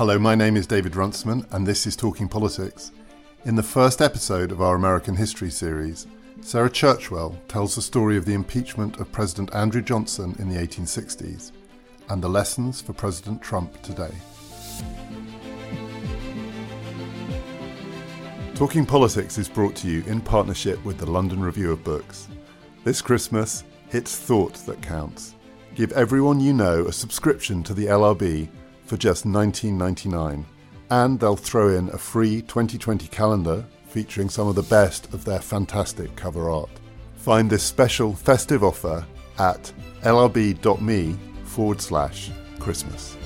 Hello, my name is David Runciman, and this is Talking Politics. In the first episode of our American History series, Sarah Churchwell tells the story of the impeachment of President Andrew Johnson in the 1860s and the lessons for President Trump today. Talking Politics is brought to you in partnership with the London Review of Books. This Christmas, it's thought that counts. Give everyone you know a subscription to the LRB for just $19.99, and they'll throw in a free 2020 calendar featuring some of the best of their fantastic cover art. Find this special festive offer at lrb.me forward slash Christmas.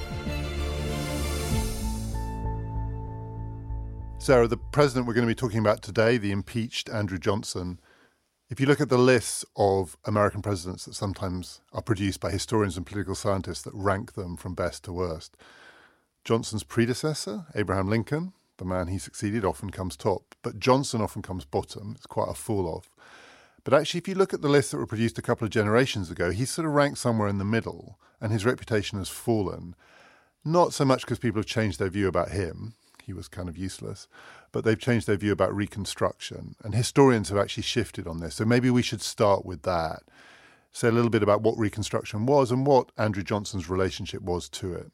Sarah, the president we're going to be talking about today, the impeached Andrew Johnson, if you look at the lists of American presidents that sometimes are produced by historians and political scientists that rank them from best to worst, Johnson's predecessor, Abraham Lincoln, the man he succeeded, often comes top, but Johnson often comes bottom. It's quite a fall off. But actually, if you look at the lists that were produced a couple of generations ago, he's sort of ranked somewhere in the middle, and his reputation has fallen. Not so much because people have changed their view about him, he was kind of useless. But they've changed their view about Reconstruction. And historians have actually shifted on this. So maybe we should start with that. Say a little bit about what Reconstruction was and what Andrew Johnson's relationship was to it.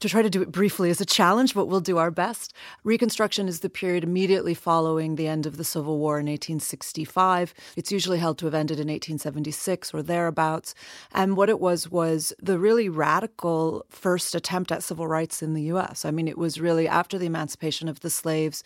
To try to do it briefly is a challenge, but we'll do our best. Reconstruction is the period immediately following the end of the Civil War in 1865. It's usually held to have ended in 1876 or thereabouts. And what it was was the really radical first attempt at civil rights in the U.S. I mean, it was really after the emancipation of the slaves,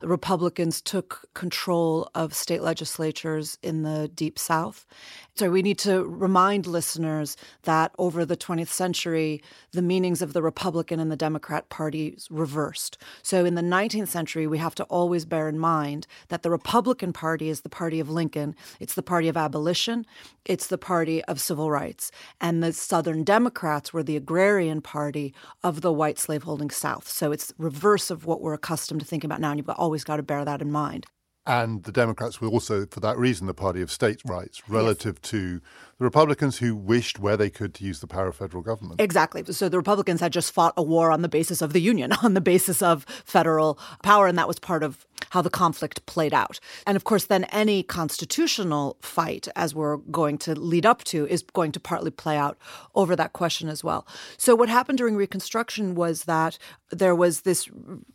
the Republicans took control of state legislatures in the Deep South. So we need to remind listeners that over the 20th century, the meanings of the Republican and the Democrat parties reversed. So in the 19th century, we have to always bear in mind that the Republican Party is the party of Lincoln, it's the party of abolition, it's the party of civil rights. And the Southern Democrats were the agrarian party of the white slaveholding South. So it's reverse of what we're accustomed to thinking about now, and you've always got to bear that in mind. And the Democrats were also, for that reason, the party of states' rights relative yes. to the Republicans who wished where they could to use the power of federal government. Exactly. So the Republicans had just fought a war on the basis of the Union, on the basis of federal power, and that was part of how the conflict played out. And of course, then any constitutional fight, as we're going to lead up to, is going to partly play out over that question as well. So, what happened during Reconstruction was that there was this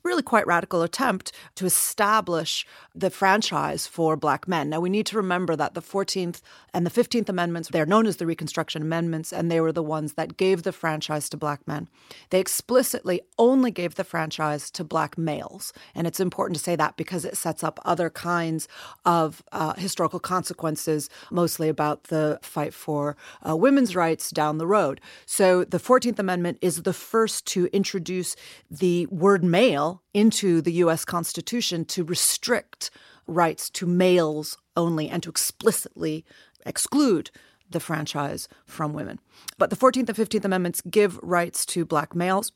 really quite radical attempt to establish the franchise for black men. Now, we need to remember that the 14th and the 15th Amendments, they're known as the Reconstruction Amendments, and they were the ones that gave the franchise to black men. They explicitly only gave the franchise to black males. And it's important to say that because it sets up other kinds of uh, historical consequences, mostly about the fight for uh, women's rights down the road. So the 14th Amendment is the first to introduce the word male into the U.S. Constitution to restrict rights to males only and to explicitly exclude the franchise from women. But the 14th and 15th Amendments give rights to black males.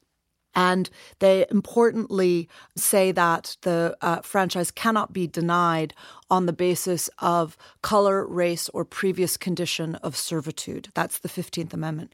And they importantly say that the uh, franchise cannot be denied on the basis of color, race, or previous condition of servitude. That's the 15th Amendment.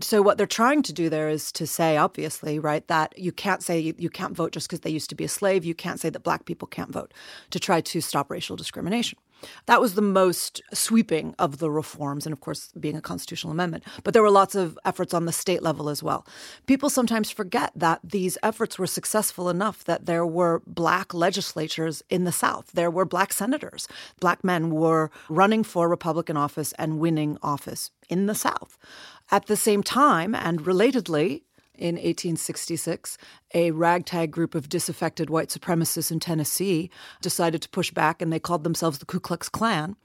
So what they're trying to do there is to say, obviously, right, that you can't say you, you can't vote just because they used to be a slave. You can't say that black people can't vote to try to stop racial discrimination. That was the most sweeping of the reforms, and of course, being a constitutional amendment. But there were lots of efforts on the state level as well. People sometimes forget that these efforts were successful enough that there were black legislatures in the South. There were black senators. Black men were running for Republican office and winning office in the South. At the same time, and relatedly, in 1866, a ragtag group of disaffected white supremacists in Tennessee decided to push back and they called themselves the Ku Klux Klan.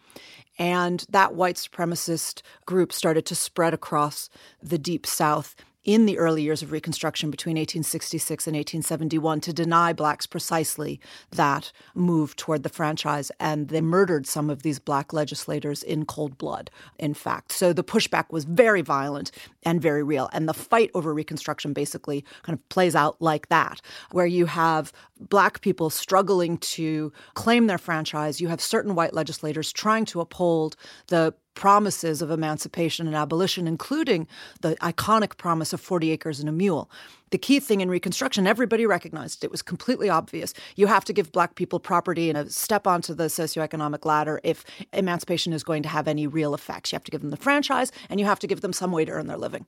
And that white supremacist group started to spread across the Deep South in the early years of Reconstruction between 1866 and 1871 to deny blacks precisely that move toward the franchise. And they murdered some of these black legislators in cold blood, in fact. So the pushback was very violent and very real. And the fight over Reconstruction basically kind of plays out like that, where you have black people struggling to claim their franchise. You have certain white legislators trying to uphold the promises of emancipation and abolition, including the iconic promise of 40 acres and a mule. The key thing in Reconstruction, everybody recognized it was completely obvious. You have to give black people property and a step onto the socioeconomic ladder if emancipation is going to have any real effects. You have to give them the franchise and you have to give them some way to earn their living.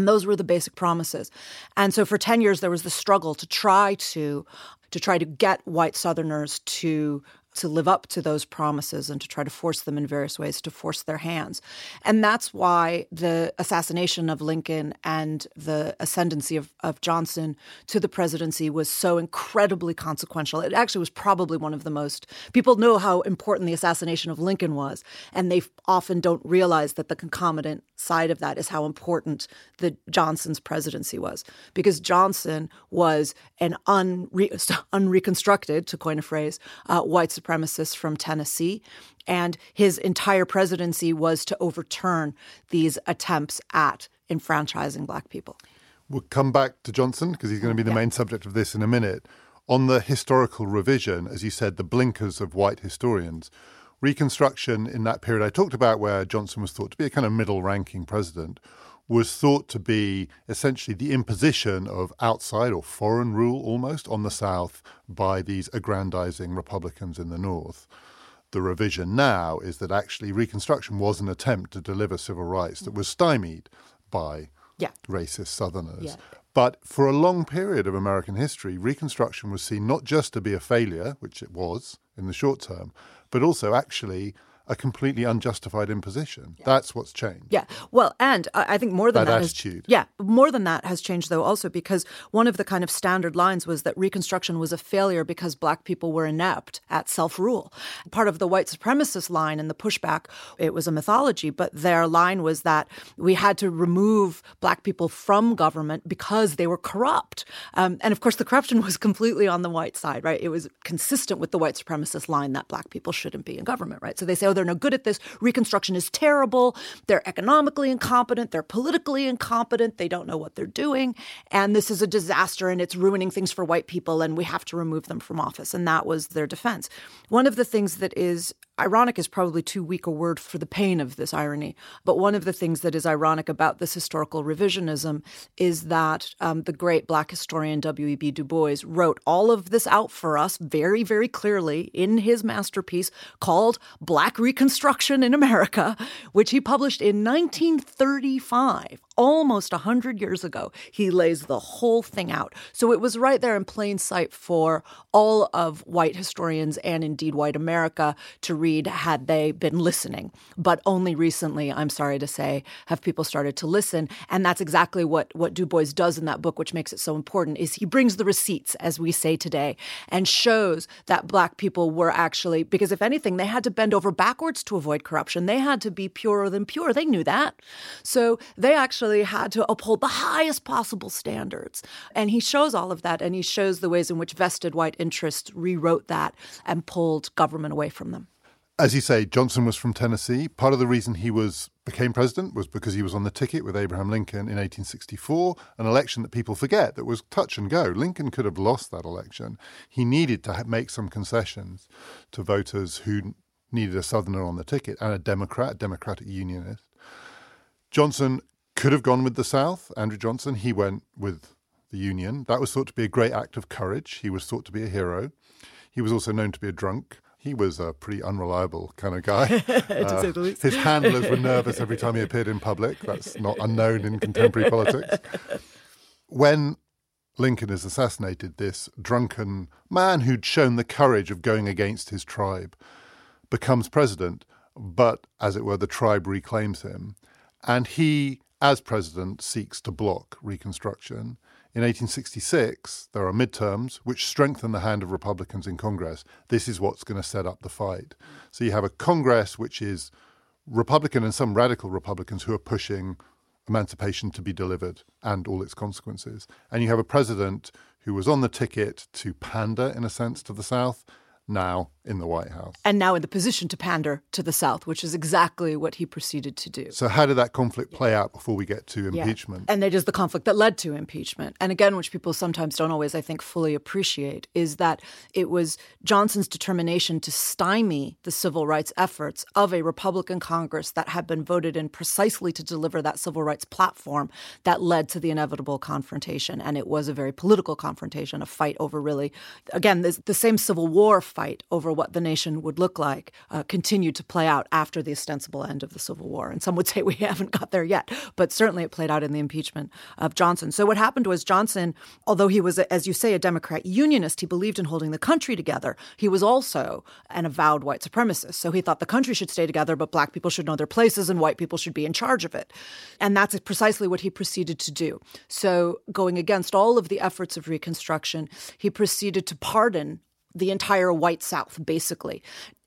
And those were the basic promises. And so for 10 years there was the struggle to try to to try to get white southerners to to live up to those promises and to try to force them in various ways to force their hands. And that's why the assassination of Lincoln and the ascendancy of, of Johnson to the presidency was so incredibly consequential. It actually was probably one of the most, people know how important the assassination of Lincoln was, and they often don't realize that the concomitant side of that is how important the Johnson's presidency was. Because Johnson was an unre- unreconstructed, to coin a phrase, uh, white supremacist from Tennessee. And his entire presidency was to overturn these attempts at enfranchising black people. We'll come back to Johnson because he's going to be the yeah. main subject of this in a minute. On the historical revision, as you said, the blinkers of white historians, Reconstruction in that period I talked about, where Johnson was thought to be a kind of middle ranking president, was thought to be essentially the imposition of outside or foreign rule almost on the South by these aggrandizing Republicans in the North. The revision now is that actually Reconstruction was an attempt to deliver civil rights that was stymied by yeah. racist Southerners. Yeah. But for a long period of American history, Reconstruction was seen not just to be a failure, which it was in the short term, but also actually a completely unjustified imposition. Yeah. That's what's changed. Yeah. Well, and I think more than that, that attitude. Has, yeah, more than that has changed though also because one of the kind of standard lines was that Reconstruction was a failure because black people were inept at self-rule. Part of the white supremacist line and the pushback, it was a mythology, but their line was that we had to remove black people from government because they were corrupt. Um, and of course, the corruption was completely on the white side, right? It was consistent with the white supremacist line that black people shouldn't be in government, right? So they say, oh, they're no good at this. Reconstruction is terrible. They're economically incompetent. They're politically incompetent. They don't know what they're doing. And this is a disaster and it's ruining things for white people and we have to remove them from office. And that was their defense. One of the things that is ironic is probably too weak a word for the pain of this irony. But one of the things that is ironic about this historical revisionism is that um, the great black historian W.E.B. Du Bois wrote all of this out for us very, very clearly in his masterpiece called Black Reconstruction in America, which he published in 1935 almost 100 years ago, he lays the whole thing out. So it was right there in plain sight for all of white historians and indeed white America to read had they been listening. But only recently, I'm sorry to say, have people started to listen. And that's exactly what, what Du Bois does in that book, which makes it so important, is he brings the receipts, as we say today, and shows that black people were actually, because if anything, they had to bend over backwards to avoid corruption. They had to be purer than pure. They knew that. So they actually really had to uphold the highest possible standards. And he shows all of that, and he shows the ways in which vested white interests rewrote that and pulled government away from them. As you say, Johnson was from Tennessee. Part of the reason he was became president was because he was on the ticket with Abraham Lincoln in 1864, an election that people forget that was touch and go. Lincoln could have lost that election. He needed to make some concessions to voters who needed a Southerner on the ticket and a Democrat, Democratic Unionist. Johnson could have gone with the South, Andrew Johnson. He went with the Union. That was thought to be a great act of courage. He was thought to be a hero. He was also known to be a drunk. He was a pretty unreliable kind of guy. Uh, his handlers were nervous every time he appeared in public. That's not unknown in contemporary politics. When Lincoln is assassinated, this drunken man who'd shown the courage of going against his tribe becomes president, but as it were, the tribe reclaims him. And he as president, seeks to block Reconstruction. In 1866, there are midterms which strengthen the hand of Republicans in Congress. This is what's going to set up the fight. So you have a Congress which is Republican and some radical Republicans who are pushing emancipation to be delivered and all its consequences. And you have a president who was on the ticket to pander, in a sense, to the South, now in the White House. And now in the position to pander to the South, which is exactly what he proceeded to do. So, how did that conflict play out before we get to impeachment? Yeah. And it is the conflict that led to impeachment. And again, which people sometimes don't always, I think, fully appreciate, is that it was Johnson's determination to stymie the civil rights efforts of a Republican Congress that had been voted in precisely to deliver that civil rights platform that led to the inevitable confrontation. And it was a very political confrontation, a fight over really, again, the same Civil War fight over what the nation would look like uh, continued to play out after the ostensible end of the Civil War. And some would say we haven't got there yet, but certainly it played out in the impeachment of Johnson. So what happened was Johnson, although he was, as you say, a Democrat unionist, he believed in holding the country together. He was also an avowed white supremacist. So he thought the country should stay together, but black people should know their places and white people should be in charge of it. And that's precisely what he proceeded to do. So going against all of the efforts of Reconstruction, he proceeded to pardon the entire white South, basically.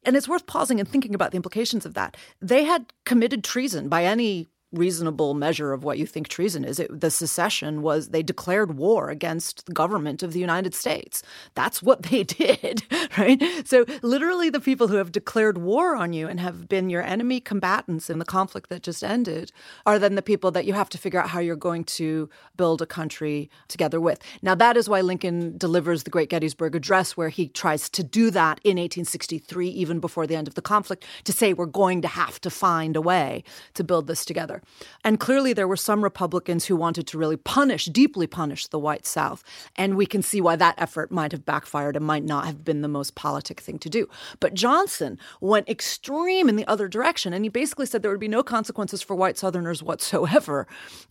And it's worth pausing and thinking about the implications of that. They had committed treason by any reasonable measure of what you think treason is. It, the secession was they declared war against the government of the United States. That's what they did, right? So literally the people who have declared war on you and have been your enemy combatants in the conflict that just ended are then the people that you have to figure out how you're going to build a country together with. Now that is why Lincoln delivers the Great Gettysburg Address where he tries to do that in 1863 even before the end of the conflict to say we're going to have to find a way to build this together. And clearly, there were some Republicans who wanted to really punish, deeply punish the white South. And we can see why that effort might have backfired and might not have been the most politic thing to do. But Johnson went extreme in the other direction. And he basically said there would be no consequences for white Southerners whatsoever.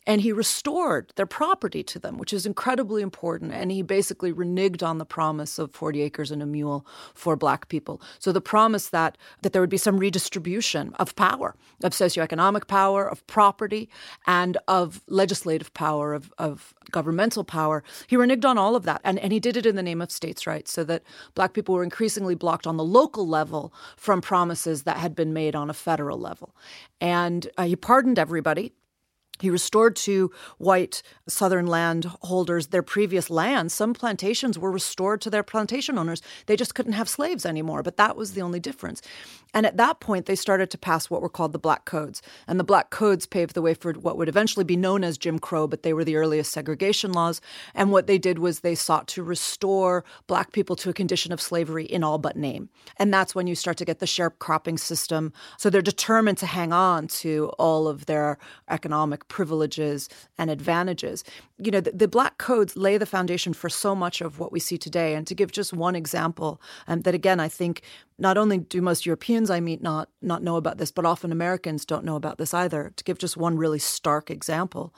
And he restored their property to them, which is incredibly important. And he basically reneged on the promise of 40 acres and a mule for black people. So the promise that, that there would be some redistribution of power, of socioeconomic power, of property property and of legislative power, of, of governmental power. He reneged on all of that. And, and he did it in the name of states' rights so that black people were increasingly blocked on the local level from promises that had been made on a federal level. And uh, he pardoned everybody he restored to white Southern landholders their previous land. Some plantations were restored to their plantation owners. They just couldn't have slaves anymore, but that was the only difference. And at that point, they started to pass what were called the Black Codes. And the Black Codes paved the way for what would eventually be known as Jim Crow, but they were the earliest segregation laws. And what they did was they sought to restore black people to a condition of slavery in all but name. And that's when you start to get the sharecropping system. So they're determined to hang on to all of their economic privileges and advantages. You know, the, the, Black Codes lay the foundation for so much of what we see today. And to give just one example, um, that again, I think not only do most Europeans I meet not not know about this, but often Americans don't know about this either. To give just one really stark example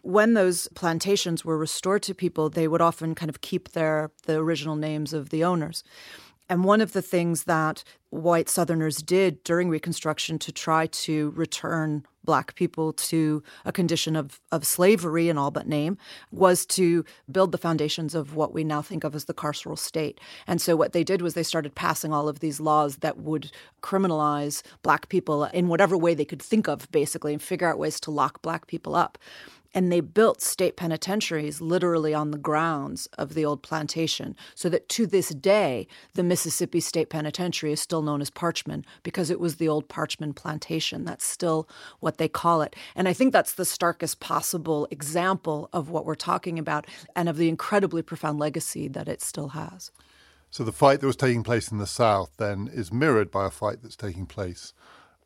when those plantations were restored to people, they would often kind of keep their the original names of the owners. And one of the things that white Southerners did during Reconstruction to try to return Black people to a condition of, of slavery in all but name was to build the foundations of what we now think of as the carceral state. And so what they did was they started passing all of these laws that would criminalize Black people in whatever way they could think of, basically, and figure out ways to lock Black people up. And they built state penitentiaries literally on the grounds of the old plantation, so that to this day, the Mississippi State Penitentiary is still known as Parchman because it was the old Parchman plantation. That's still what they call it. And I think that's the starkest possible example of what we're talking about and of the incredibly profound legacy that it still has. So the fight that was taking place in the South then is mirrored by a fight that's taking place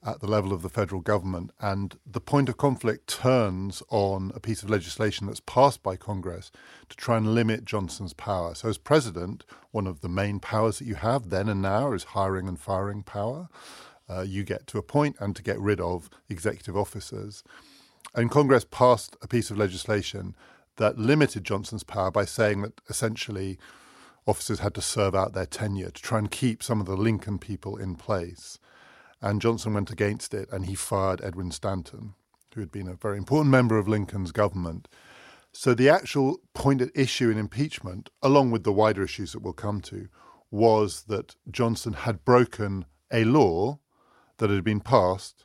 at the level of the federal government. And the point of conflict turns on a piece of legislation that's passed by Congress to try and limit Johnson's power. So, as president, one of the main powers that you have then and now is hiring and firing power. Uh, you get to appoint and to get rid of executive officers. And Congress passed a piece of legislation that limited Johnson's power by saying that essentially officers had to serve out their tenure to try and keep some of the Lincoln people in place and Johnson went against it and he fired Edwin Stanton, who had been a very important member of Lincoln's government. So the actual point at issue in impeachment, along with the wider issues that we'll come to, was that Johnson had broken a law that had been passed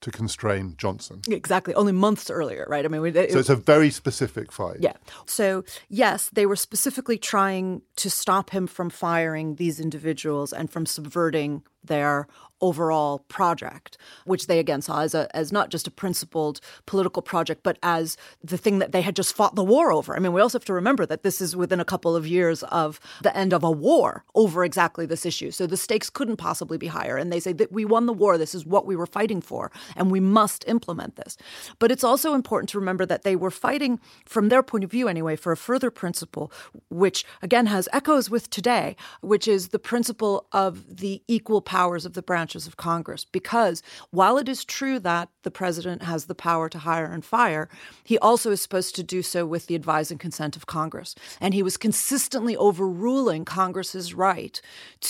to constrain Johnson. Exactly. Only months earlier, right? I mean, it, so it's a very specific fight. Yeah. So, yes, they were specifically trying to stop him from firing these individuals and from subverting their overall project, which they again saw as a as not just a principled political project, but as the thing that they had just fought the war over. I mean, we also have to remember that this is within a couple of years of the end of a war over exactly this issue. So the stakes couldn't possibly be higher. And they say that we won the war. This is what we were fighting for, and we must implement this. But it's also important to remember that they were fighting, from their point of view anyway, for a further principle, which again has echoes with today, which is the principle of the equal powers of the branches of Congress. Because while it is true that the president has the power to hire and fire, he also is supposed to do so with the advice and consent of Congress. And he was consistently overruling Congress's right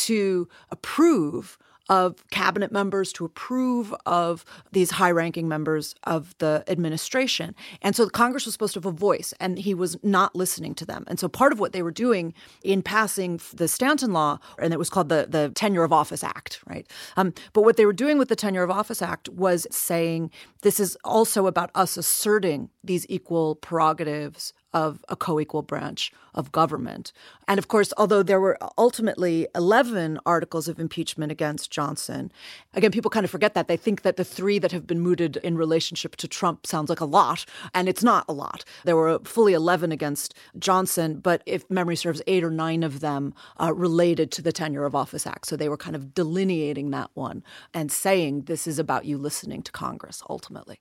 to approve of cabinet members to approve of these high ranking members of the administration. And so Congress was supposed to have a voice, and he was not listening to them. And so part of what they were doing in passing the Stanton Law, and it was called the, the Tenure of Office Act, right? Um, but what they were doing with the Tenure of Office Act was saying this is also about us asserting these equal prerogatives of a co equal branch of government. And of course, although there were ultimately 11 articles of impeachment against Johnson, again, people kind of forget that. They think that the three that have been mooted in relationship to Trump sounds like a lot, and it's not a lot. There were fully 11 against Johnson, but if memory serves, eight or nine of them uh, related to the Tenure of Office Act. So they were kind of delineating that one and saying this is about you listening to Congress ultimately.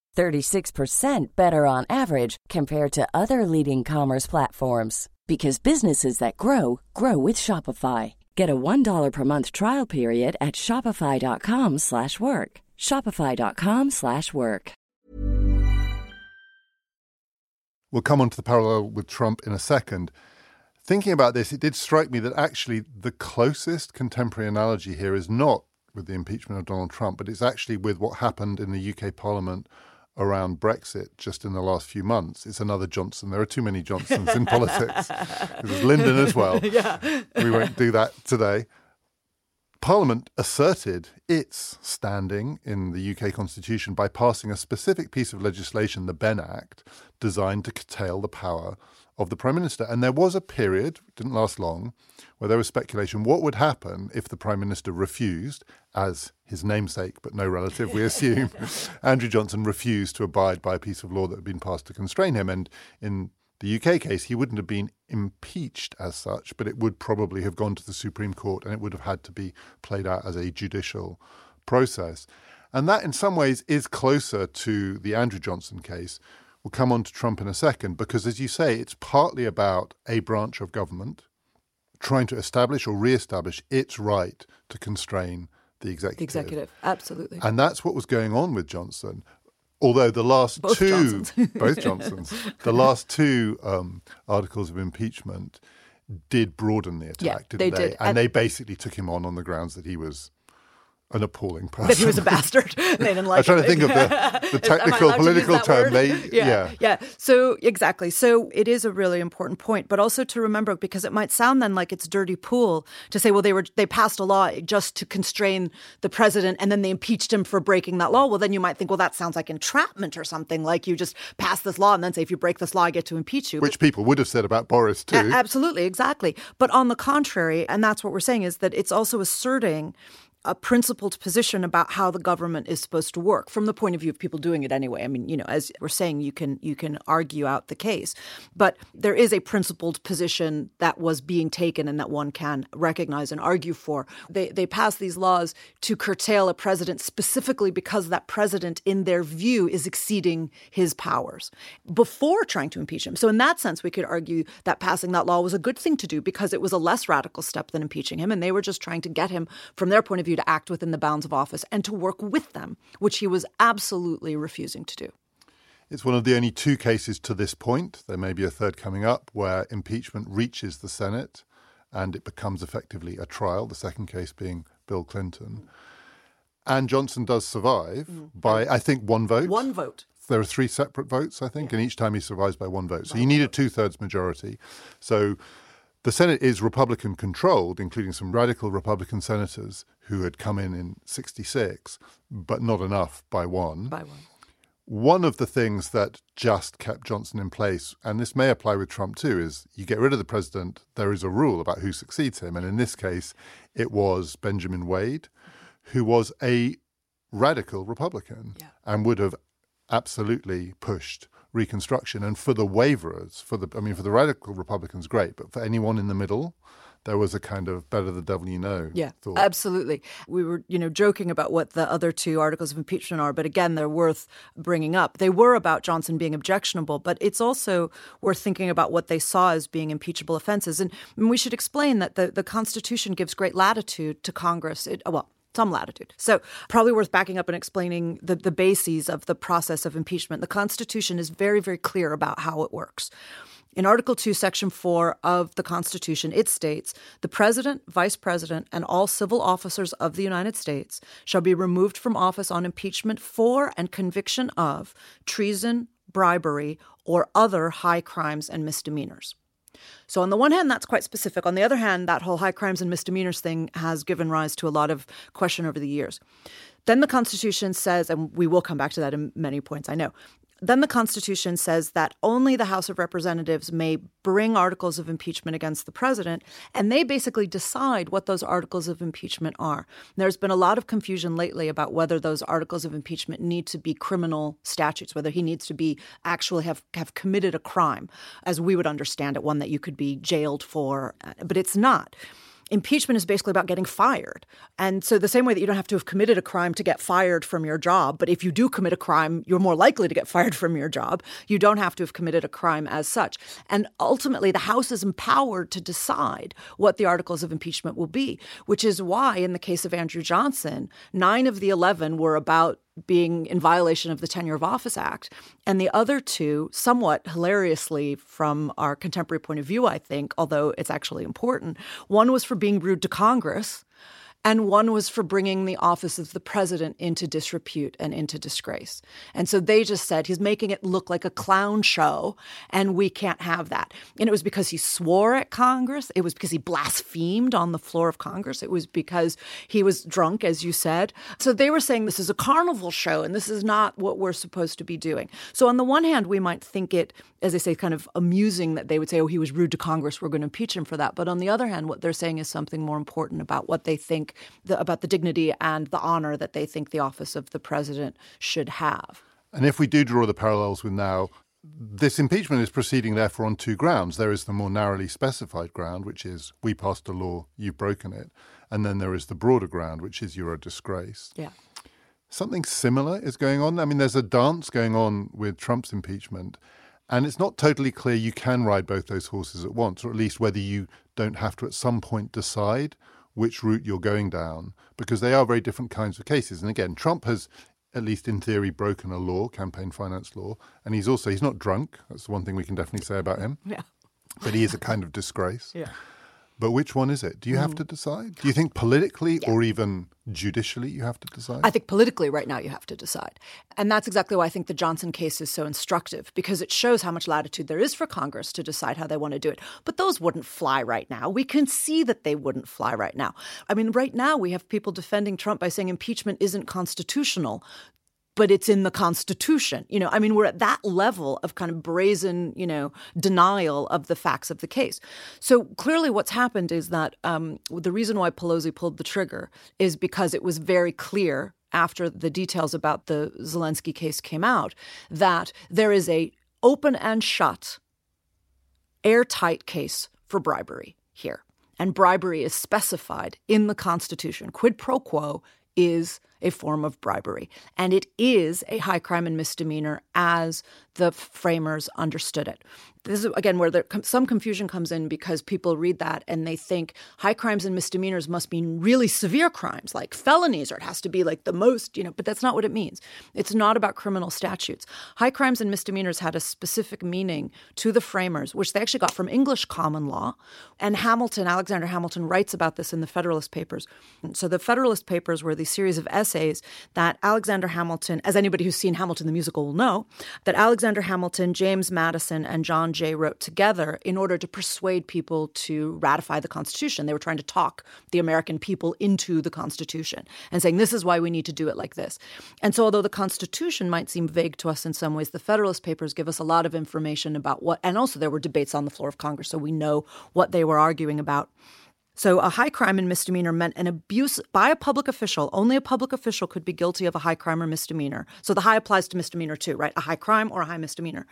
36% better on average compared to other leading commerce platforms because businesses that grow grow with Shopify. Get a $1 per month trial period at shopify.com/work. shopify.com/work. We'll come on to the parallel with Trump in a second. Thinking about this, it did strike me that actually the closest contemporary analogy here is not with the impeachment of Donald Trump, but it's actually with what happened in the UK Parliament around Brexit just in the last few months. It's another Johnson. There are too many Johnsons in politics. There's Lyndon as well. Yeah. We won't do that today. Parliament asserted its standing in the UK Constitution by passing a specific piece of legislation, the Benn Act, designed to curtail the power of the Prime Minister. And there was a period, didn't last long, where there was speculation what would happen if the Prime Minister refused, as his namesake but no relative, we assume, Andrew Johnson refused to abide by a piece of law that had been passed to constrain him. And in the UK case, he wouldn't have been impeached as such, but it would probably have gone to the Supreme Court and it would have had to be played out as a judicial process. And that, in some ways, is closer to the Andrew Johnson case, We'll come on to Trump in a second because, as you say, it's partly about a branch of government trying to establish or re-establish its right to constrain the executive. The executive, absolutely. And that's what was going on with Johnson. Although the last both two, Johnsons. both Johnsons, the last two um, articles of impeachment did broaden the attack, yeah, didn't they? they? And, and they basically took him on on the grounds that he was an appalling person. That he was a bastard. they didn't like. I'm trying to think of the, the technical political term. They, yeah, yeah, yeah. So exactly. So it is a really important point, but also to remember because it might sound then like it's dirty pool to say, well, they were they passed a law just to constrain the president, and then they impeached him for breaking that law. Well, then you might think, well, that sounds like entrapment or something. Like you just pass this law and then say, if you break this law, I get to impeach you. Which people would have said about Boris too. Absolutely, exactly. But on the contrary, and that's what we're saying is that it's also asserting a principled position about how the government is supposed to work from the point of view of people doing it anyway. I mean, you know, as we're saying, you can you can argue out the case, but there is a principled position that was being taken and that one can recognize and argue for. They they pass these laws to curtail a president specifically because that president, in their view, is exceeding his powers before trying to impeach him. So in that sense, we could argue that passing that law was a good thing to do because it was a less radical step than impeaching him, and they were just trying to get him from their point of view you to act within the bounds of office and to work with them, which he was absolutely refusing to do. It's one of the only two cases to this point, there may be a third coming up, where impeachment reaches the Senate and it becomes effectively a trial, the second case being Bill Clinton. And Johnson does survive mm. by, I think, one vote. One vote. There are three separate votes, I think, yeah. and each time he survives by one vote. So you need a two thirds majority. So the Senate is Republican controlled, including some radical Republican senators who had come in in 66, but not enough by one. By one. One of the things that just kept Johnson in place, and this may apply with Trump too, is you get rid of the president, there is a rule about who succeeds him. And in this case, it was Benjamin Wade, who was a radical Republican yeah. and would have absolutely pushed Reconstruction. And for the waverers, for the I mean, for the radical Republicans, great, but for anyone in the middle, there was a kind of better the devil you know. Yeah, thought. absolutely. We were, you know, joking about what the other two articles of impeachment are, but again, they're worth bringing up. They were about Johnson being objectionable, but it's also worth thinking about what they saw as being impeachable offenses. And, and we should explain that the, the Constitution gives great latitude to Congress. It, well, some latitude. So, probably worth backing up and explaining the, the bases of the process of impeachment. The Constitution is very, very clear about how it works. In Article 2, Section 4 of the Constitution, it states the President, Vice President, and all civil officers of the United States shall be removed from office on impeachment for and conviction of treason, bribery, or other high crimes and misdemeanors. So, on the one hand, that's quite specific. On the other hand, that whole high crimes and misdemeanors thing has given rise to a lot of question over the years. Then the Constitution says, and we will come back to that in many points, I know, then the Constitution says that only the House of Representatives may bring articles of impeachment against the president, and they basically decide what those articles of impeachment are. There's been a lot of confusion lately about whether those articles of impeachment need to be criminal statutes, whether he needs to be actually have, have committed a crime, as we would understand it, one that you could be jailed for, uh, but it's not impeachment is basically about getting fired. And so, the same way that you don't have to have committed a crime to get fired from your job, but if you do commit a crime, you're more likely to get fired from your job, you don't have to have committed a crime as such. And ultimately, the House is empowered to decide what the articles of impeachment will be, which is why, in the case of Andrew Johnson, nine of the 11 were about being in violation of the Tenure of Office Act. And the other two, somewhat hilariously from our contemporary point of view, I think, although it's actually important, one was for being rude to Congress and one was for bringing the office of the president into disrepute and into disgrace. And so they just said he's making it look like a clown show, and we can't have that. And it was because he swore at Congress, it was because he blasphemed on the floor of Congress, it was because he was drunk, as you said. So they were saying this is a carnival show, and this is not what we're supposed to be doing. So on the one hand, we might think it, as I say, kind of amusing that they would say, oh, he was rude to Congress, we're going to impeach him for that. But on the other hand, what they're saying is something more important about what they think the, about the dignity and the honor that they think the office of the president should have. And if we do draw the parallels with now, this impeachment is proceeding, therefore, on two grounds. There is the more narrowly specified ground, which is we passed a law, you've broken it. And then there is the broader ground, which is you're a disgrace. Yeah. Something similar is going on. I mean, there's a dance going on with Trump's impeachment. And it's not totally clear you can ride both those horses at once, or at least whether you don't have to at some point decide which route you're going down because they are very different kinds of cases. And again, Trump has at least in theory broken a law, campaign finance law, and he's also he's not drunk. That's the one thing we can definitely say about him. Yeah. But he is a kind of disgrace. Yeah. But which one is it? Do you have mm. to decide? Do you think politically yeah. or even judicially you have to decide? I think politically right now you have to decide. And that's exactly why I think the Johnson case is so instructive because it shows how much latitude there is for Congress to decide how they want to do it. But those wouldn't fly right now. We can see that they wouldn't fly right now. I mean, right now we have people defending Trump by saying impeachment isn't constitutional but it's in the Constitution. You know, I mean, we're at that level of kind of brazen, you know, denial of the facts of the case. So clearly, what's happened is that um, the reason why Pelosi pulled the trigger is because it was very clear after the details about the Zelensky case came out that there is a open and shut, airtight case for bribery here. And bribery is specified in the Constitution. Quid pro quo is a form of bribery. And it is a high crime and misdemeanor as the framers understood it. This is again where there, some confusion comes in because people read that and they think high crimes and misdemeanors must mean really severe crimes like felonies or it has to be like the most, you know, but that's not what it means. It's not about criminal statutes. High crimes and misdemeanors had a specific meaning to the framers, which they actually got from English common law. And Hamilton, Alexander Hamilton, writes about this in the Federalist Papers. So the Federalist Papers were these series of essays that Alexander Hamilton, as anybody who's seen Hamilton the musical will know, that Alexander Hamilton, James Madison, and John Jay wrote together in order to persuade people to ratify the Constitution. They were trying to talk the American people into the Constitution and saying, this is why we need to do it like this. And so, although the Constitution might seem vague to us in some ways, the Federalist Papers give us a lot of information about what, and also there were debates on the floor of Congress, so we know what they were arguing about. So, a high crime and misdemeanor meant an abuse by a public official. Only a public official could be guilty of a high crime or misdemeanor. So, the high applies to misdemeanor too, right? A high crime or a high misdemeanor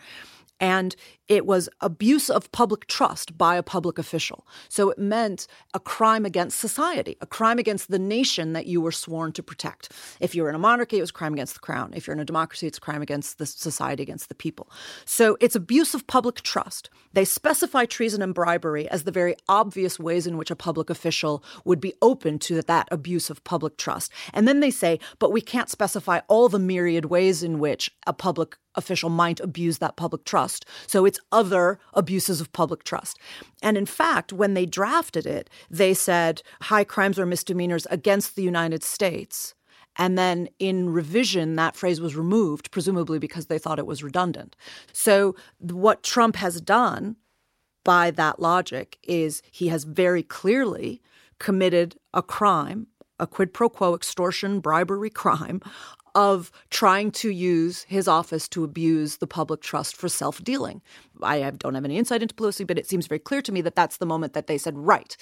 and it was abuse of public trust by a public official. So it meant a crime against society, a crime against the nation that you were sworn to protect. If you're in a monarchy, it was crime against the crown. If you're in a democracy, it's crime against the society, against the people. So it's abuse of public trust. They specify treason and bribery as the very obvious ways in which a public official would be open to that abuse of public trust. And then they say, but we can't specify all the myriad ways in which a public official might abuse that public trust. So it's other abuses of public trust. And in fact, when they drafted it, they said high crimes or misdemeanors against the United States. And then in revision, that phrase was removed, presumably because they thought it was redundant. So what Trump has done by that logic is he has very clearly committed a crime a quid pro quo extortion bribery crime of trying to use his office to abuse the public trust for self dealing. I don't have any insight into Pelosi, but it seems very clear to me that that's the moment that they said, right,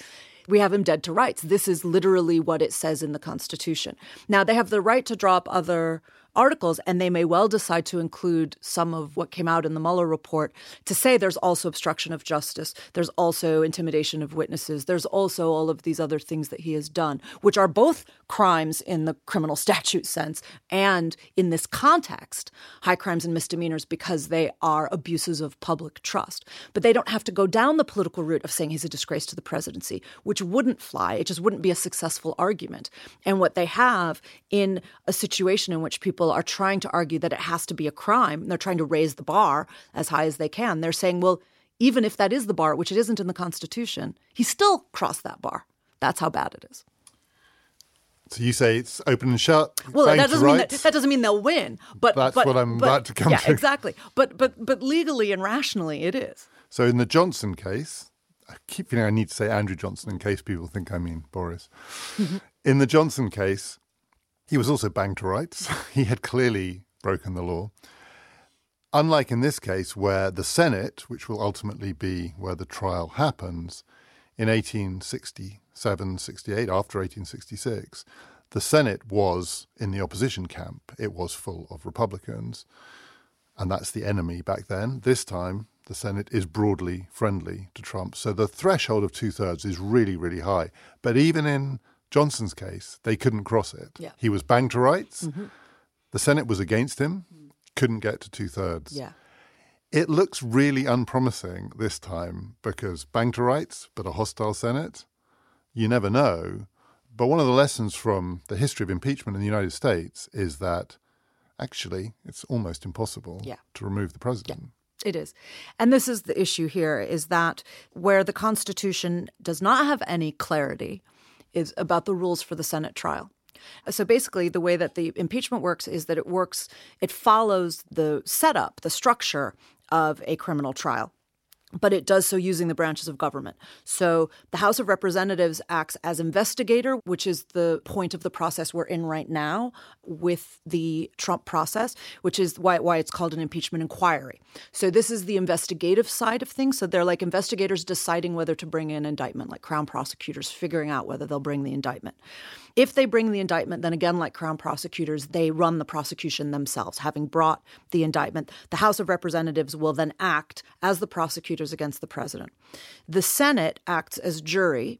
we have him dead to rights. This is literally what it says in the Constitution. Now, they have the right to drop other articles, and they may well decide to include some of what came out in the Mueller report to say there's also obstruction of justice, there's also intimidation of witnesses, there's also all of these other things that he has done, which are both crimes in the criminal statute sense and in this context, high crimes and misdemeanors because they are abuses of public trust. But they don't have to go down the political route of saying he's a disgrace to the presidency, which wouldn't fly. It just wouldn't be a successful argument. And what they have in a situation in which people are trying to argue that it has to be a crime, they're trying to raise the bar as high as they can. They're saying, well, even if that is the bar, which it isn't in the Constitution, he still crossed that bar. That's how bad it is. So you say it's open and shut. Well, that doesn't mean that, that, doesn't mean they'll win. But that's but, what I'm but, about to come yeah, to. exactly. But but but legally and rationally, it is. So in the Johnson case, I keep feeling I need to say Andrew Johnson in case people think I mean Boris. Mm-hmm. In the Johnson case, he was also banged to rights. he had clearly broken the law. Unlike in this case, where the Senate, which will ultimately be where the trial happens, in 1867 68, after 1866, the Senate was in the opposition camp. It was full of Republicans, and that's the enemy back then. This time, the Senate is broadly friendly to Trump. So the threshold of two thirds is really, really high. But even in Johnson's case, they couldn't cross it. Yeah. He was banged to rights. Mm-hmm. The Senate was against him, couldn't get to two thirds. Yeah. It looks really unpromising this time because bang to rights, but a hostile Senate. You never know. But one of the lessons from the history of impeachment in the United States is that actually it's almost impossible yeah. to remove the president. Yeah. It is. And this is the issue here is that where the Constitution does not have any clarity is about the rules for the Senate trial. So basically, the way that the impeachment works is that it works, it follows the setup, the structure of a criminal trial but it does so using the branches of government. So the House of Representatives acts as investigator, which is the point of the process we're in right now with the Trump process, which is why, why it's called an impeachment inquiry. So this is the investigative side of things. So they're like investigators deciding whether to bring in indictment, like Crown prosecutors figuring out whether they'll bring the indictment. If they bring the indictment, then again, like Crown prosecutors, they run the prosecution themselves. Having brought the indictment, the House of Representatives will then act as the prosecutors against the president. The Senate acts as jury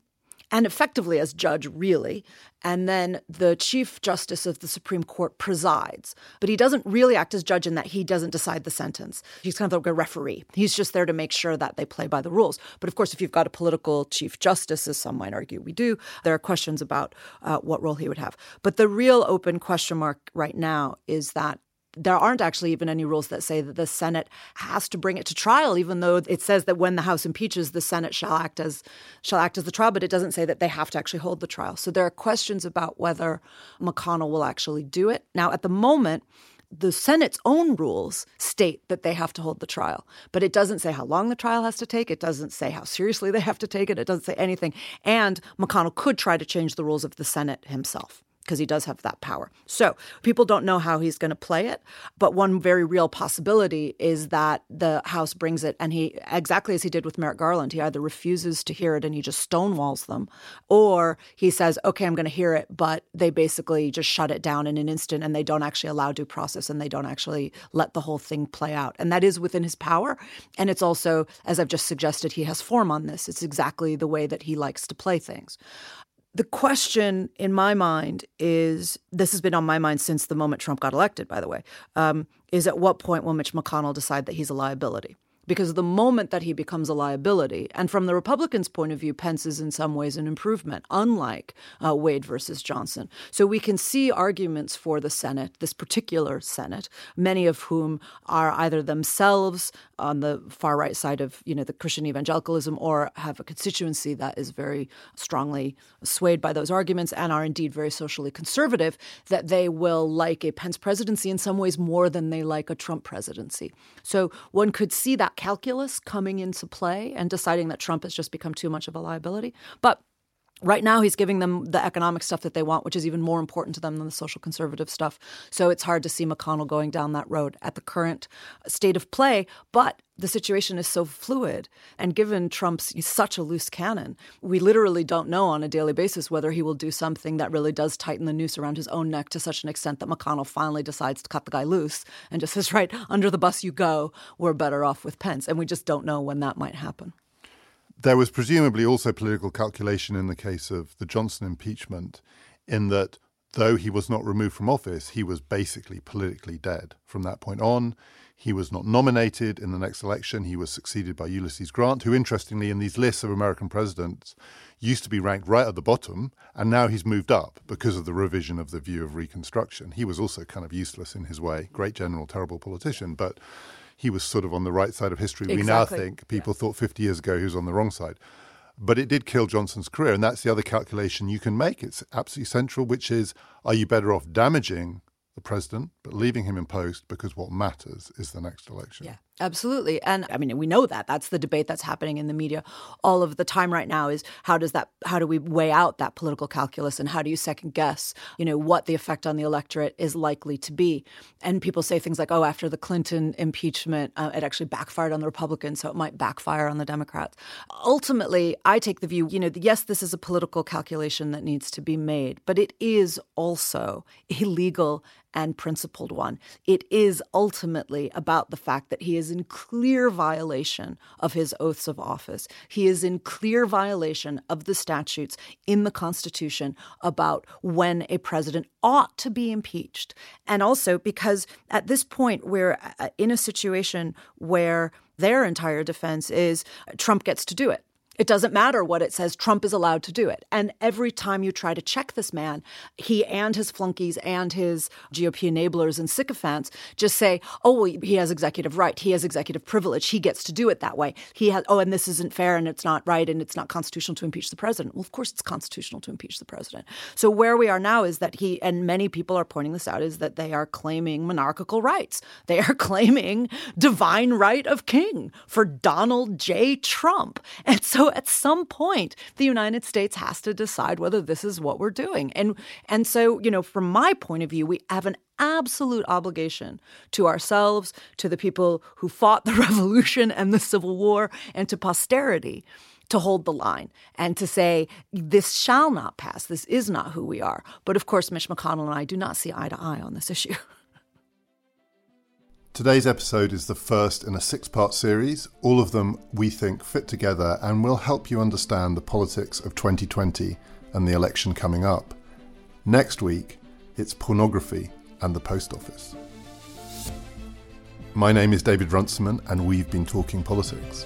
and effectively as judge, really. And then the Chief Justice of the Supreme Court presides. But he doesn't really act as judge in that he doesn't decide the sentence. He's kind of like a referee. He's just there to make sure that they play by the rules. But of course, if you've got a political Chief Justice, as some might argue we do, there are questions about uh, what role he would have. But the real open question mark right now is that there aren't actually even any rules that say that the Senate has to bring it to trial, even though it says that when the House impeaches, the Senate shall act as shall act as the trial, but it doesn't say that they have to actually hold the trial. So there are questions about whether McConnell will actually do it. Now, at the moment, the Senate's own rules state that they have to hold the trial, but it doesn't say how long the trial has to take. It doesn't say how seriously they have to take it. It doesn't say anything. And McConnell could try to change the rules of the Senate himself because he does have that power. So people don't know how he's going to play it. But one very real possibility is that the House brings it and he, exactly as he did with Merrick Garland, he either refuses to hear it and he just stonewalls them, or he says, okay, I'm going to hear it, but they basically just shut it down in an instant and they don't actually allow due process and they don't actually let the whole thing play out. And that is within his power. And it's also, as I've just suggested, he has form on this. It's exactly the way that he likes to play things. The question in my mind is this has been on my mind since the moment Trump got elected, by the way, um, is at what point will Mitch McConnell decide that he's a liability? because the moment that he becomes a liability, and from the Republicans' point of view, Pence is in some ways an improvement, unlike uh, Wade versus Johnson. So we can see arguments for the Senate, this particular Senate, many of whom are either themselves on the far right side of you know the Christian evangelicalism, or have a constituency that is very strongly swayed by those arguments and are indeed very socially conservative. That they will like a Pence presidency in some ways more than they like a Trump presidency. So one could see that calculus coming into play and deciding that Trump has just become too much of a liability. But Right now, he's giving them the economic stuff that they want, which is even more important to them than the social conservative stuff. So it's hard to see McConnell going down that road at the current state of play. But the situation is so fluid. And given Trump's such a loose cannon, we literally don't know on a daily basis whether he will do something that really does tighten the noose around his own neck to such an extent that McConnell finally decides to cut the guy loose and just says, right, under the bus you go. We're better off with Pence. And we just don't know when that might happen. There was presumably also political calculation in the case of the Johnson impeachment, in that though he was not removed from office, he was basically politically dead from that point on. He was not nominated in the next election. He was succeeded by Ulysses Grant, who, interestingly, in these lists of American presidents, used to be ranked right at the bottom, and now he's moved up because of the revision of the view of Reconstruction. He was also kind of useless in his way. Great general, terrible politician, but he was sort of on the right side of history. Exactly. We now think people yeah. thought 50 years ago he was on the wrong side. But it did kill Johnson's career. And that's the other calculation you can make. It's absolutely central, which is are you better off damaging the president, but leaving him in post because what matters is the next election. Yeah, absolutely. And I mean, we know that. That's the debate that's happening in the media all of the time right now is how does that how do we weigh out that political calculus and how do you second guess, you know, what the effect on the electorate is likely to be? And people say things like, "Oh, after the Clinton impeachment, uh, it actually backfired on the Republicans, so it might backfire on the Democrats." Ultimately, I take the view, you know, yes, this is a political calculation that needs to be made, but it is also illegal and principled one. It is ultimately about the fact that he is in clear violation of his oaths of office. He is in clear violation of the statutes in the Constitution about when a president ought to be impeached. And also because at this point, we're uh, in a situation where their entire defense is Trump gets to do it. It doesn't matter what it says, Trump is allowed to do it. And every time you try to check this man, he and his flunkies and his GOP enablers and sycophants just say, oh, well, he has executive right. He has executive privilege. He gets to do it that way. He has, oh, and this isn't fair and it's not right and it's not constitutional to impeach the president. Well, of course it's constitutional to impeach the president. So where we are now is that he, and many people are pointing this out, is that they are claiming monarchical rights. They are claiming divine right of king for Donald J. Trump. And so at some point, the United States has to decide whether this is what we're doing. And and so, you know, from my point of view, we have an absolute obligation to ourselves, to the people who fought the revolution and the Civil War, and to posterity to hold the line and to say, this shall not pass. This is not who we are. But of course, Mitch McConnell and I do not see eye to eye on this issue. Today's episode is the first in a six part series. All of them we think fit together and will help you understand the politics of 2020 and the election coming up. Next week, it's pornography and the post office. My name is David Runciman, and we've been talking politics.